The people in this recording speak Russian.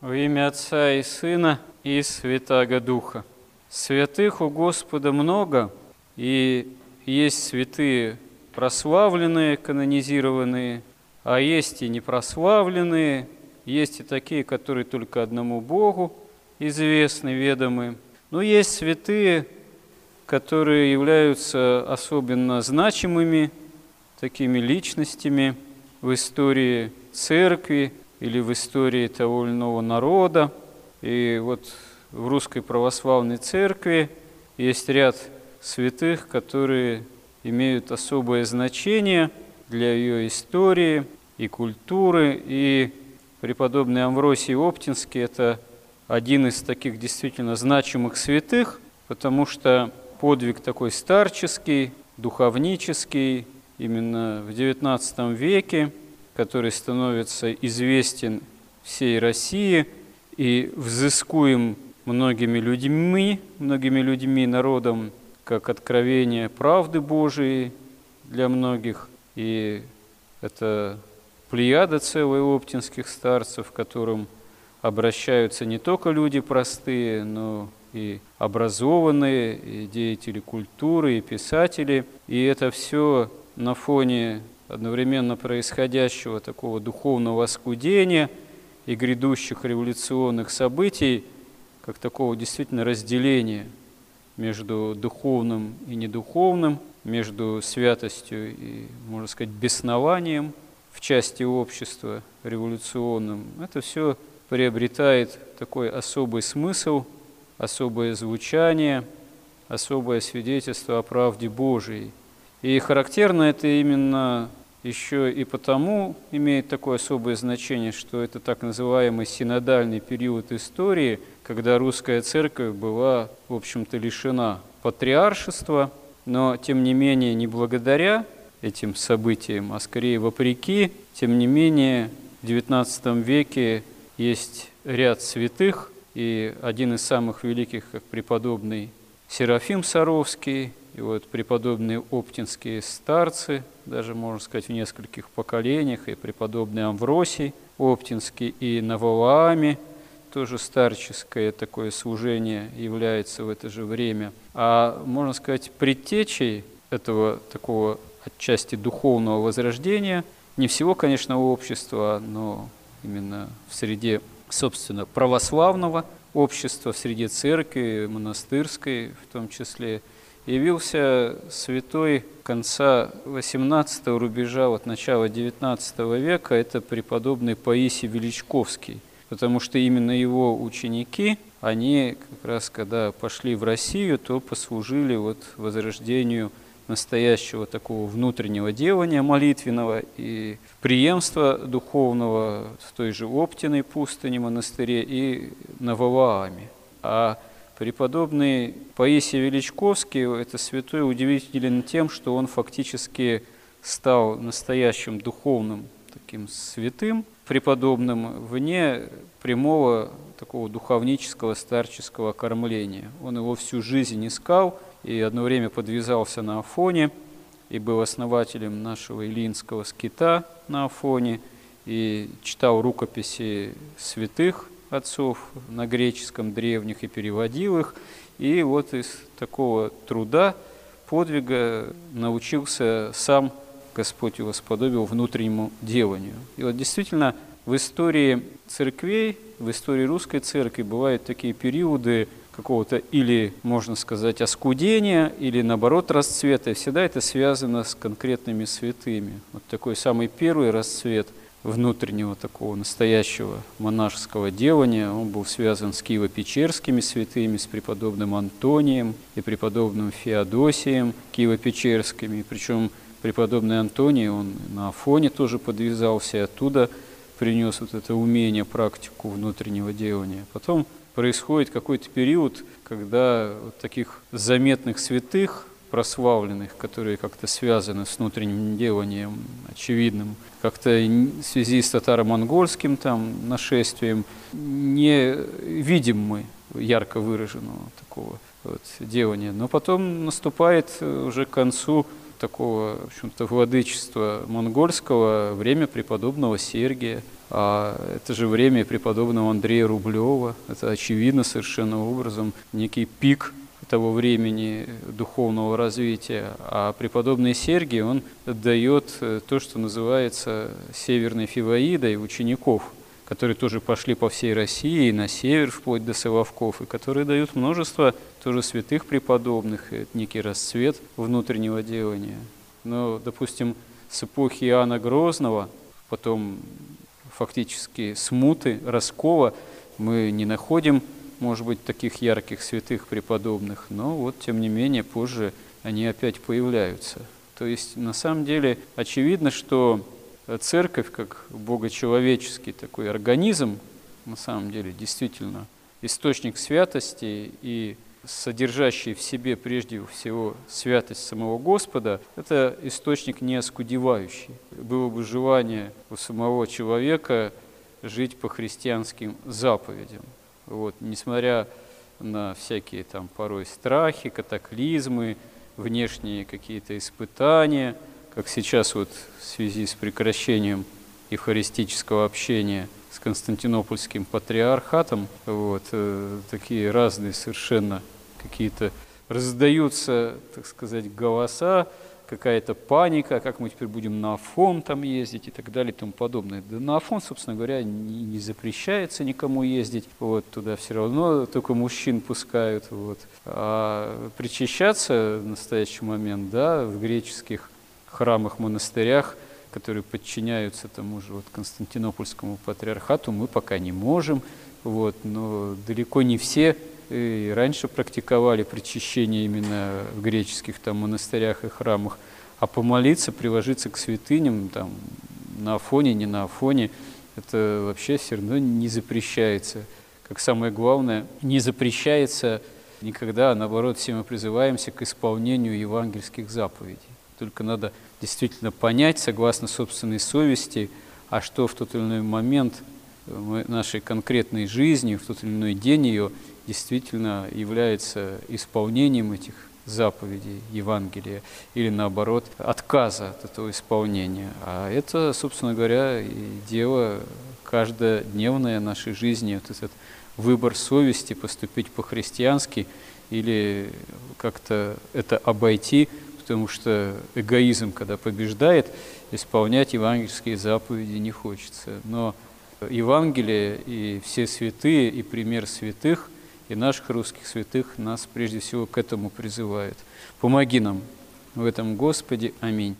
Во имя Отца и Сына и Святаго Духа. Святых у Господа много, и есть святые прославленные, канонизированные, а есть и непрославленные, есть и такие, которые только одному Богу известны, ведомы. Но есть святые, которые являются особенно значимыми такими личностями в истории церкви, или в истории того или иного народа. И вот в русской православной церкви есть ряд святых, которые имеют особое значение для ее истории и культуры. И преподобный Амвросий Оптинский – это один из таких действительно значимых святых, потому что подвиг такой старческий, духовнический, именно в XIX веке – который становится известен всей России и взыскуем многими людьми, многими людьми, народом, как откровение правды Божией для многих. И это плеяда целая оптинских старцев, к которым обращаются не только люди простые, но и образованные, и деятели культуры, и писатели. И это все на фоне одновременно происходящего такого духовного оскудения и грядущих революционных событий, как такого действительно разделения между духовным и недуховным, между святостью и, можно сказать, беснованием в части общества революционным. Это все приобретает такой особый смысл, особое звучание, особое свидетельство о правде Божией. И характерно это именно еще и потому имеет такое особое значение, что это так называемый синодальный период истории, когда русская церковь была, в общем-то, лишена патриаршества, но, тем не менее, не благодаря этим событиям, а скорее вопреки, тем не менее, в XIX веке есть ряд святых, и один из самых великих, как преподобный Серафим Саровский, и вот преподобные оптинские старцы, даже можно сказать в нескольких поколениях, и преподобный Амвросий Оптинский, и Навалаами, тоже старческое такое служение является в это же время. А можно сказать, предтечей этого такого отчасти духовного возрождения, не всего, конечно, общества, но именно в среде, собственно, православного общества, в среде церкви, монастырской в том числе – явился святой конца 18 рубежа, вот начала 19 века, это преподобный Паисий Величковский, потому что именно его ученики, они как раз когда пошли в Россию, то послужили вот возрождению настоящего такого внутреннего делания молитвенного и преемства духовного в той же Оптиной пустыне монастыре и на Валааме. А Преподобный Паисий Величковский, это святой, удивителен тем, что он фактически стал настоящим духовным таким святым, преподобным, вне прямого такого духовнического старческого кормления. Он его всю жизнь искал и одно время подвязался на Афоне и был основателем нашего Илинского скита на Афоне и читал рукописи святых отцов на греческом древних и переводил их. И вот из такого труда, подвига научился сам Господь его сподобил внутреннему деланию. И вот действительно в истории церквей, в истории русской церкви бывают такие периоды какого-то или, можно сказать, оскудения, или наоборот расцвета. И всегда это связано с конкретными святыми. Вот такой самый первый расцвет – внутреннего такого настоящего монашеского делания. Он был связан с Киево-Печерскими святыми, с преподобным Антонием и преподобным Феодосием Киево-Печерскими. Причем преподобный Антоний, он на Афоне тоже подвязался, и оттуда принес вот это умение, практику внутреннего делания. Потом происходит какой-то период, когда вот таких заметных святых прославленных, которые как-то связаны с внутренним деланием очевидным, как-то в связи с татаро-монгольским там нашествием, не видим мы ярко выраженного такого вот делания. Но потом наступает уже к концу такого, в общем-то, владычества монгольского время преподобного Сергия, а это же время преподобного Андрея Рублева. Это очевидно совершенно образом некий пик того времени духовного развития. А преподобный Сергий, он дает э, то, что называется северной фиваидой учеников, которые тоже пошли по всей России, на север, вплоть до Соловков, и которые дают множество тоже святых преподобных, это некий расцвет внутреннего делания. Но, допустим, с эпохи Иоанна Грозного, потом фактически смуты, раскола, мы не находим может быть, таких ярких святых преподобных, но вот, тем не менее, позже они опять появляются. То есть, на самом деле, очевидно, что церковь, как богочеловеческий такой организм, на самом деле, действительно, источник святости и содержащий в себе прежде всего святость самого Господа, это источник не оскудевающий. Было бы желание у самого человека жить по христианским заповедям. Вот, несмотря на всякие там порой страхи, катаклизмы, внешние какие-то испытания, как сейчас вот в связи с прекращением евхаристического общения с Константинопольским патриархатом, вот, э, такие разные совершенно какие-то раздаются, так сказать, голоса, какая-то паника, как мы теперь будем на Афон там ездить и так далее и тому подобное. Да на Афон, собственно говоря, не, не запрещается никому ездить, вот туда все равно только мужчин пускают, вот. А причащаться в настоящий момент, да, в греческих храмах, монастырях, которые подчиняются тому же вот Константинопольскому патриархату, мы пока не можем, вот, но далеко не все и раньше практиковали причащение именно в греческих там монастырях и храмах, а помолиться, приложиться к святыням, там, на Афоне, не на Афоне, это вообще все равно не запрещается. Как самое главное, не запрещается никогда, а наоборот, все мы призываемся к исполнению евангельских заповедей. Только надо действительно понять, согласно собственной совести, а что в тот или иной момент нашей конкретной жизни, в тот или иной день ее действительно является исполнением этих заповедей Евангелия или наоборот отказа от этого исполнения. А это, собственно говоря, и дело каждодневное нашей жизни, вот этот выбор совести поступить по-христиански или как-то это обойти, потому что эгоизм, когда побеждает, исполнять евангельские заповеди не хочется. Но Евангелие и все святые, и пример святых – и наших русских святых нас прежде всего к этому призывает. Помоги нам в этом, Господи. Аминь.